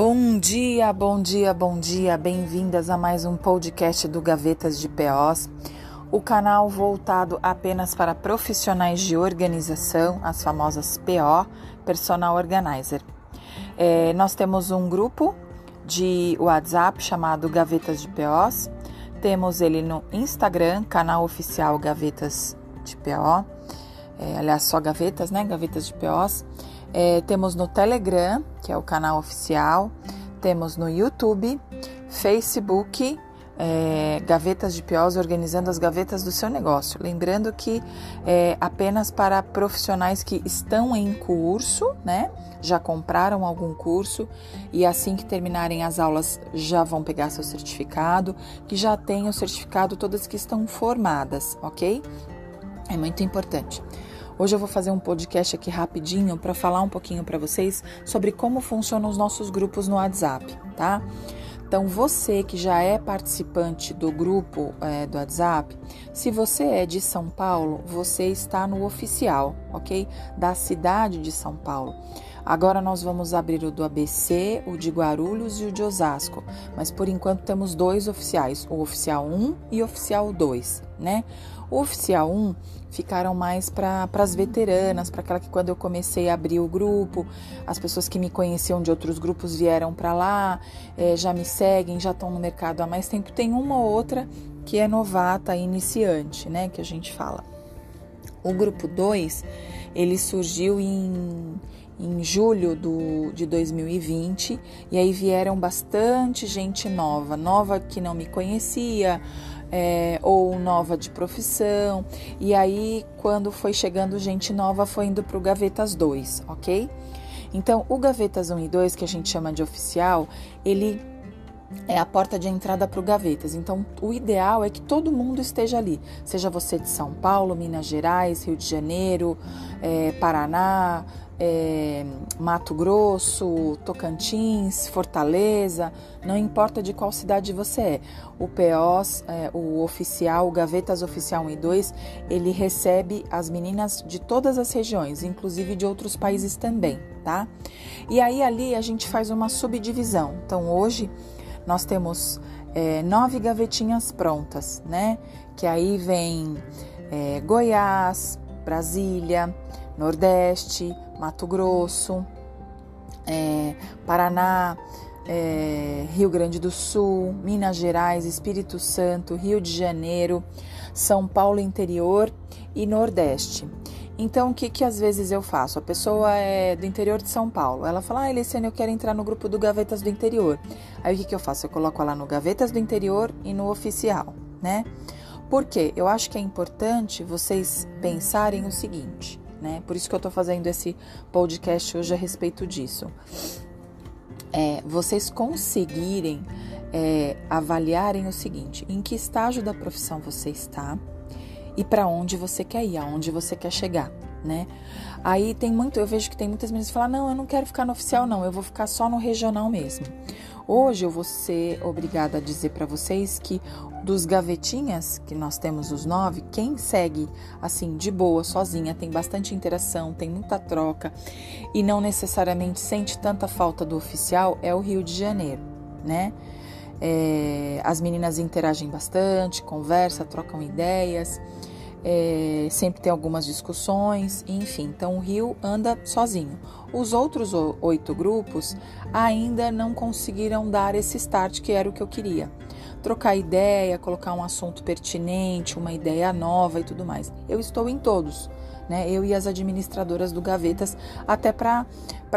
Bom dia, bom dia, bom dia. Bem-vindas a mais um podcast do Gavetas de POs, o canal voltado apenas para profissionais de organização, as famosas PO, Personal Organizer. É, nós temos um grupo de WhatsApp chamado Gavetas de POs. Temos ele no Instagram, canal oficial Gavetas de PO. É, aliás, só gavetas, né? Gavetas de POs. É, temos no Telegram, que é o canal oficial, temos no YouTube, Facebook, é, Gavetas de POs organizando as gavetas do seu negócio. Lembrando que é apenas para profissionais que estão em curso, né? Já compraram algum curso e assim que terminarem as aulas já vão pegar seu certificado, que já têm o certificado, todas que estão formadas, ok? É muito importante. Hoje eu vou fazer um podcast aqui rapidinho para falar um pouquinho para vocês sobre como funcionam os nossos grupos no WhatsApp, tá? Então, você que já é participante do grupo é, do WhatsApp, se você é de São Paulo, você está no oficial, ok? Da cidade de São Paulo. Agora nós vamos abrir o do ABC, o de Guarulhos e o de Osasco, mas por enquanto temos dois oficiais, o oficial 1 e o oficial 2, né? O oficial 1 ficaram mais para as veteranas, para aquela que quando eu comecei a abrir o grupo, as pessoas que me conheciam de outros grupos vieram para lá, é, já me seguem, já estão no mercado há mais tempo. Tem uma ou outra que é novata, iniciante, né? Que a gente fala. O grupo 2, ele surgiu em em julho do, de 2020 e aí vieram bastante gente nova, nova que não me conhecia é, ou nova de profissão. E aí, quando foi chegando gente nova, foi indo para o Gavetas 2, ok? Então, o Gavetas 1 e 2, que a gente chama de oficial, ele é a porta de entrada para o Gavetas. Então, o ideal é que todo mundo esteja ali, seja você de São Paulo, Minas Gerais, Rio de Janeiro, é, Paraná, é, Mato Grosso, Tocantins, Fortaleza, não importa de qual cidade você é. O POS, é, o oficial, o Gavetas Oficial 1 e 2, ele recebe as meninas de todas as regiões, inclusive de outros países também, tá? E aí ali a gente faz uma subdivisão. Então hoje nós temos é, nove gavetinhas prontas, né? Que aí vem é, Goiás, Brasília, Nordeste, Mato Grosso, é, Paraná, é, Rio Grande do Sul, Minas Gerais, Espírito Santo, Rio de Janeiro, São Paulo interior e Nordeste. Então, o que, que às vezes eu faço? A pessoa é do interior de São Paulo. Ela fala, ah, Eliciane, eu quero entrar no grupo do Gavetas do Interior. Aí, o que, que eu faço? Eu coloco ela no Gavetas do Interior e no Oficial, né? Por quê? Eu acho que é importante vocês pensarem o seguinte né? Por isso que eu estou fazendo esse podcast hoje a respeito disso. É, vocês conseguirem é, avaliarem o seguinte: em que estágio da profissão você está e para onde você quer ir, aonde você quer chegar, né? Aí tem muito, eu vejo que tem muitas meninas que falam: não, eu não quero ficar no oficial, não, eu vou ficar só no regional mesmo. Hoje eu vou ser obrigada a dizer para vocês que dos gavetinhas, que nós temos os nove, quem segue assim de boa, sozinha, tem bastante interação, tem muita troca e não necessariamente sente tanta falta do oficial é o Rio de Janeiro, né? É, as meninas interagem bastante, conversam, trocam ideias é, sempre tem algumas discussões, enfim. Então o Rio anda sozinho. Os outros oito grupos ainda não conseguiram dar esse start que era o que eu queria. Trocar ideia, colocar um assunto pertinente, uma ideia nova e tudo mais. Eu estou em todos, né? Eu e as administradoras do Gavetas, até para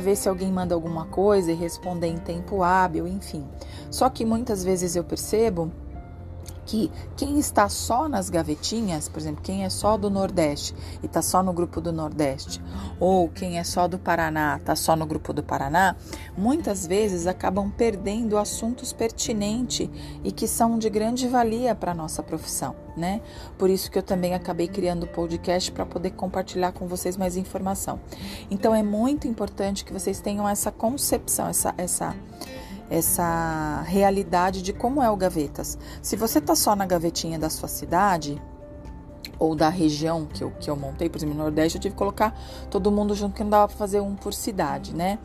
ver se alguém manda alguma coisa e responder em tempo hábil, enfim. Só que muitas vezes eu percebo que quem está só nas gavetinhas, por exemplo, quem é só do Nordeste e está só no grupo do Nordeste, ou quem é só do Paraná, está só no grupo do Paraná, muitas vezes acabam perdendo assuntos pertinentes e que são de grande valia para a nossa profissão, né? Por isso que eu também acabei criando o podcast para poder compartilhar com vocês mais informação. Então é muito importante que vocês tenham essa concepção, essa, essa essa realidade de como é o Gavetas. Se você tá só na gavetinha da sua cidade ou da região que eu, que eu montei, por exemplo, no Nordeste, eu tive que colocar todo mundo junto, que não dava para fazer um por cidade, né?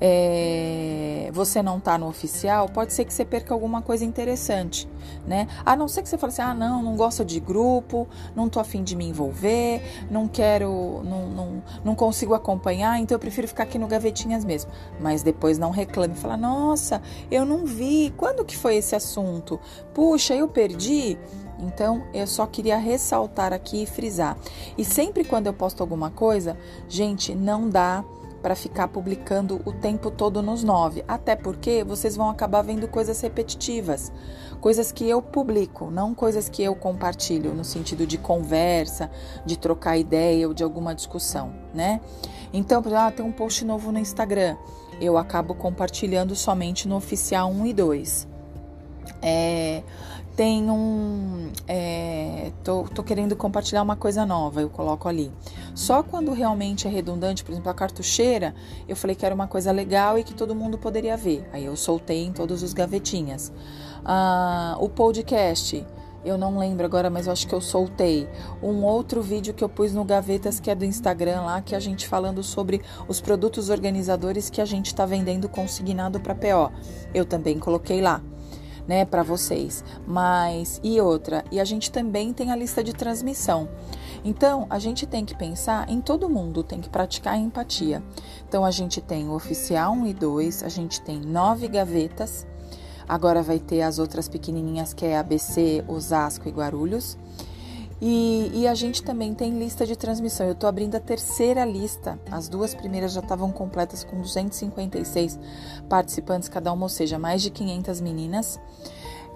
É, você não tá no oficial, pode ser que você perca alguma coisa interessante, né? A não ser que você fale assim, ah, não, não gosto de grupo, não tô afim de me envolver, não quero, não, não, não consigo acompanhar, então eu prefiro ficar aqui no Gavetinhas mesmo. Mas depois não reclame, fala, nossa, eu não vi, quando que foi esse assunto? Puxa, eu perdi. Então, eu só queria ressaltar aqui e frisar. E sempre quando eu posto alguma coisa, gente, não dá para ficar publicando o tempo todo nos nove, até porque vocês vão acabar vendo coisas repetitivas, coisas que eu publico, não coisas que eu compartilho no sentido de conversa, de trocar ideia ou de alguma discussão, né? Então, ah, tem um post novo no Instagram, eu acabo compartilhando somente no oficial 1 e 2. É, tem um. É, tô, tô querendo compartilhar uma coisa nova, eu coloco ali. Só quando realmente é redundante, por exemplo, a cartucheira, eu falei que era uma coisa legal e que todo mundo poderia ver. Aí eu soltei em todos os gavetinhas. Ah, o podcast, eu não lembro agora, mas eu acho que eu soltei um outro vídeo que eu pus no Gavetas, que é do Instagram lá, que a gente falando sobre os produtos organizadores que a gente está vendendo consignado para PO. Eu também coloquei lá né, para vocês. Mas e outra, e a gente também tem a lista de transmissão. Então, a gente tem que pensar em todo mundo, tem que praticar a empatia. Então, a gente tem o oficial 1 e 2, a gente tem nove gavetas. Agora vai ter as outras pequenininhas que é ABC, Osasco e Guarulhos. E, e, a gente também tem lista de transmissão. Eu estou abrindo a terceira lista. As duas primeiras já estavam completas com 256 participantes cada uma, ou seja, mais de 500 meninas.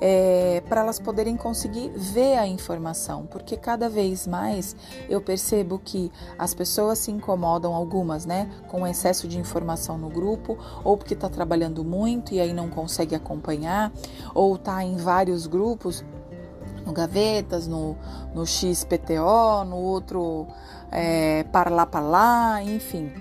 É, para elas poderem conseguir ver a informação, porque cada vez mais eu percebo que as pessoas se incomodam, algumas, né, com excesso de informação no grupo, ou porque está trabalhando muito e aí não consegue acompanhar, ou está em vários grupos no Gavetas, no, no XPTO, no outro é, Parla Parla, enfim.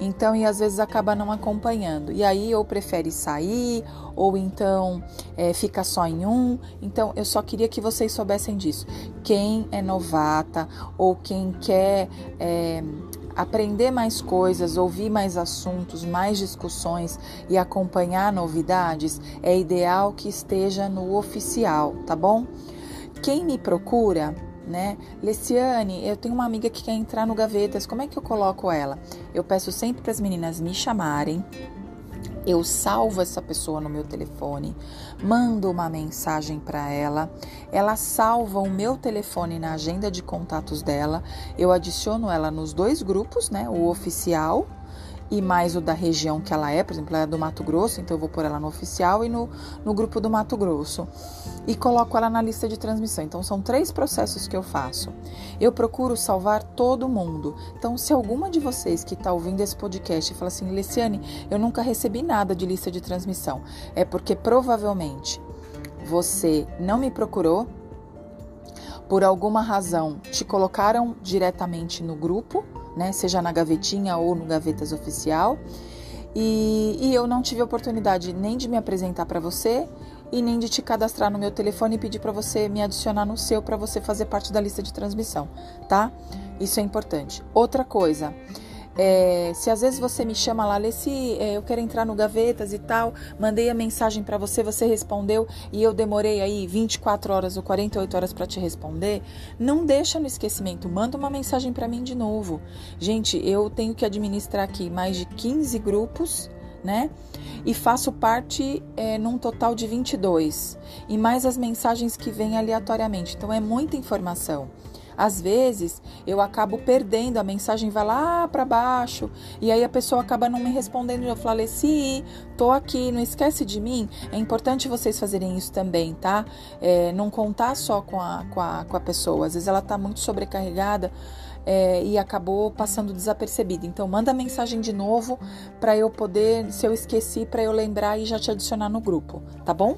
Então, e às vezes acaba não acompanhando. E aí, ou prefere sair, ou então é, fica só em um. Então, eu só queria que vocês soubessem disso. Quem é novata ou quem quer é, aprender mais coisas, ouvir mais assuntos, mais discussões e acompanhar novidades, é ideal que esteja no oficial, tá bom? Quem me procura, né? Leciane, eu tenho uma amiga que quer entrar no Gavetas, como é que eu coloco ela? Eu peço sempre para as meninas me chamarem. Eu salvo essa pessoa no meu telefone, mando uma mensagem para ela, ela salva o meu telefone na agenda de contatos dela, eu adiciono ela nos dois grupos, né? O oficial e mais o da região que ela é, por exemplo, ela é do Mato Grosso, então eu vou pôr ela no oficial e no, no grupo do Mato Grosso. E coloco ela na lista de transmissão. Então são três processos que eu faço. Eu procuro salvar todo mundo. Então, se alguma de vocês que está ouvindo esse podcast fala assim, Leciane, eu nunca recebi nada de lista de transmissão, é porque provavelmente você não me procurou, por alguma razão te colocaram diretamente no grupo né? Seja na gavetinha ou no Gavetas Oficial. E, e eu não tive oportunidade nem de me apresentar para você e nem de te cadastrar no meu telefone e pedir para você me adicionar no seu para você fazer parte da lista de transmissão, tá? Isso é importante. Outra coisa, é, se às vezes você me chama lá, Leci, é, eu quero entrar no Gavetas e tal, mandei a mensagem para você, você respondeu e eu demorei aí 24 horas ou 48 horas para te responder, não deixa no esquecimento, manda uma mensagem para mim de novo. Gente, eu tenho que administrar aqui mais de 15 grupos, né? E faço parte é, num total de 22, e mais as mensagens que vêm aleatoriamente, então é muita informação. Às vezes eu acabo perdendo, a mensagem vai lá para baixo e aí a pessoa acaba não me respondendo. Eu falei, sim, tô aqui, não esquece de mim. É importante vocês fazerem isso também, tá? É, não contar só com a, com, a, com a pessoa. Às vezes ela tá muito sobrecarregada. É, e acabou passando desapercebida. Então manda mensagem de novo para eu poder, se eu esqueci, para eu lembrar e já te adicionar no grupo, tá bom?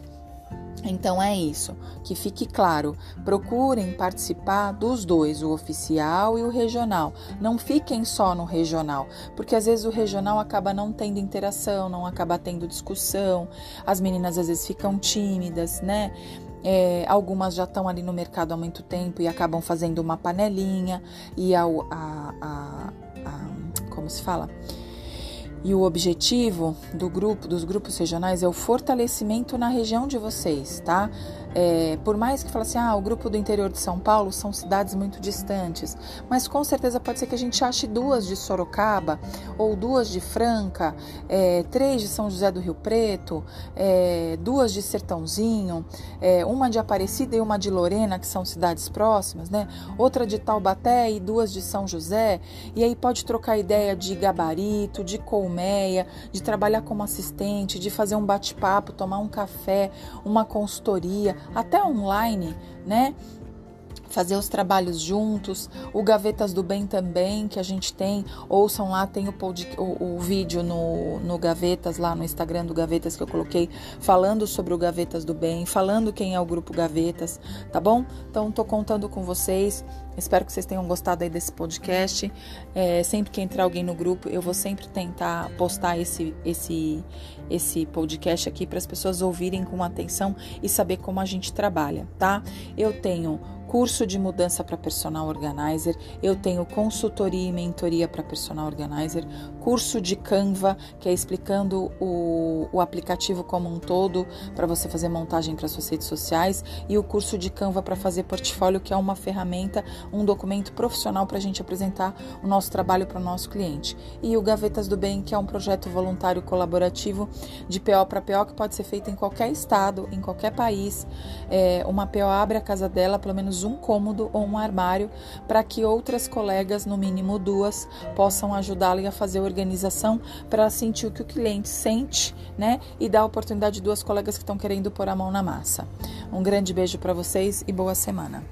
Então é isso, que fique claro. Procurem participar dos dois, o oficial e o regional. Não fiquem só no regional, porque às vezes o regional acaba não tendo interação, não acaba tendo discussão. As meninas às vezes ficam tímidas, né? É, algumas já estão ali no mercado há muito tempo e acabam fazendo uma panelinha e a, a, a, a como se fala? E o objetivo do grupo, dos grupos regionais, é o fortalecimento na região de vocês, tá? É, por mais que fale assim, ah, o grupo do interior de São Paulo são cidades muito distantes, mas com certeza pode ser que a gente ache duas de Sorocaba, ou duas de Franca, é, três de São José do Rio Preto, é, duas de Sertãozinho, é, uma de Aparecida e uma de Lorena, que são cidades próximas, né? Outra de Taubaté e duas de São José, e aí pode trocar ideia de gabarito, de colmeia, de trabalhar como assistente, de fazer um bate-papo, tomar um café, uma consultoria até online, né? Fazer os trabalhos juntos, o Gavetas do Bem também, que a gente tem, ouçam lá, tem o, pod, o, o, vídeo no, no Gavetas, lá no Instagram do Gavetas que eu coloquei, falando sobre o Gavetas do Bem, falando quem é o grupo Gavetas, tá bom? Então, tô contando com vocês, espero que vocês tenham gostado aí desse podcast. É, sempre que entrar alguém no grupo, eu vou sempre tentar postar esse, esse, esse podcast aqui para as pessoas ouvirem com atenção e saber como a gente trabalha, tá? Eu tenho curso de mudança para personal organizer, eu tenho consultoria e mentoria para personal organizer, curso de Canva, que é explicando o, o aplicativo como um todo para você fazer montagem para suas redes sociais, e o curso de Canva para fazer portfólio, que é uma ferramenta, um documento profissional para a gente apresentar o nosso trabalho para o nosso cliente. E o Gavetas do Bem, que é um projeto voluntário colaborativo de PO para PO que pode ser feito em qualquer estado, em qualquer país. É, uma PO abre a casa dela, pelo menos um cômodo ou um armário para que outras colegas, no mínimo duas, possam ajudá-la a fazer a organização para sentir o que o cliente sente, né? E dar a oportunidade de duas colegas que estão querendo pôr a mão na massa. Um grande beijo para vocês e boa semana.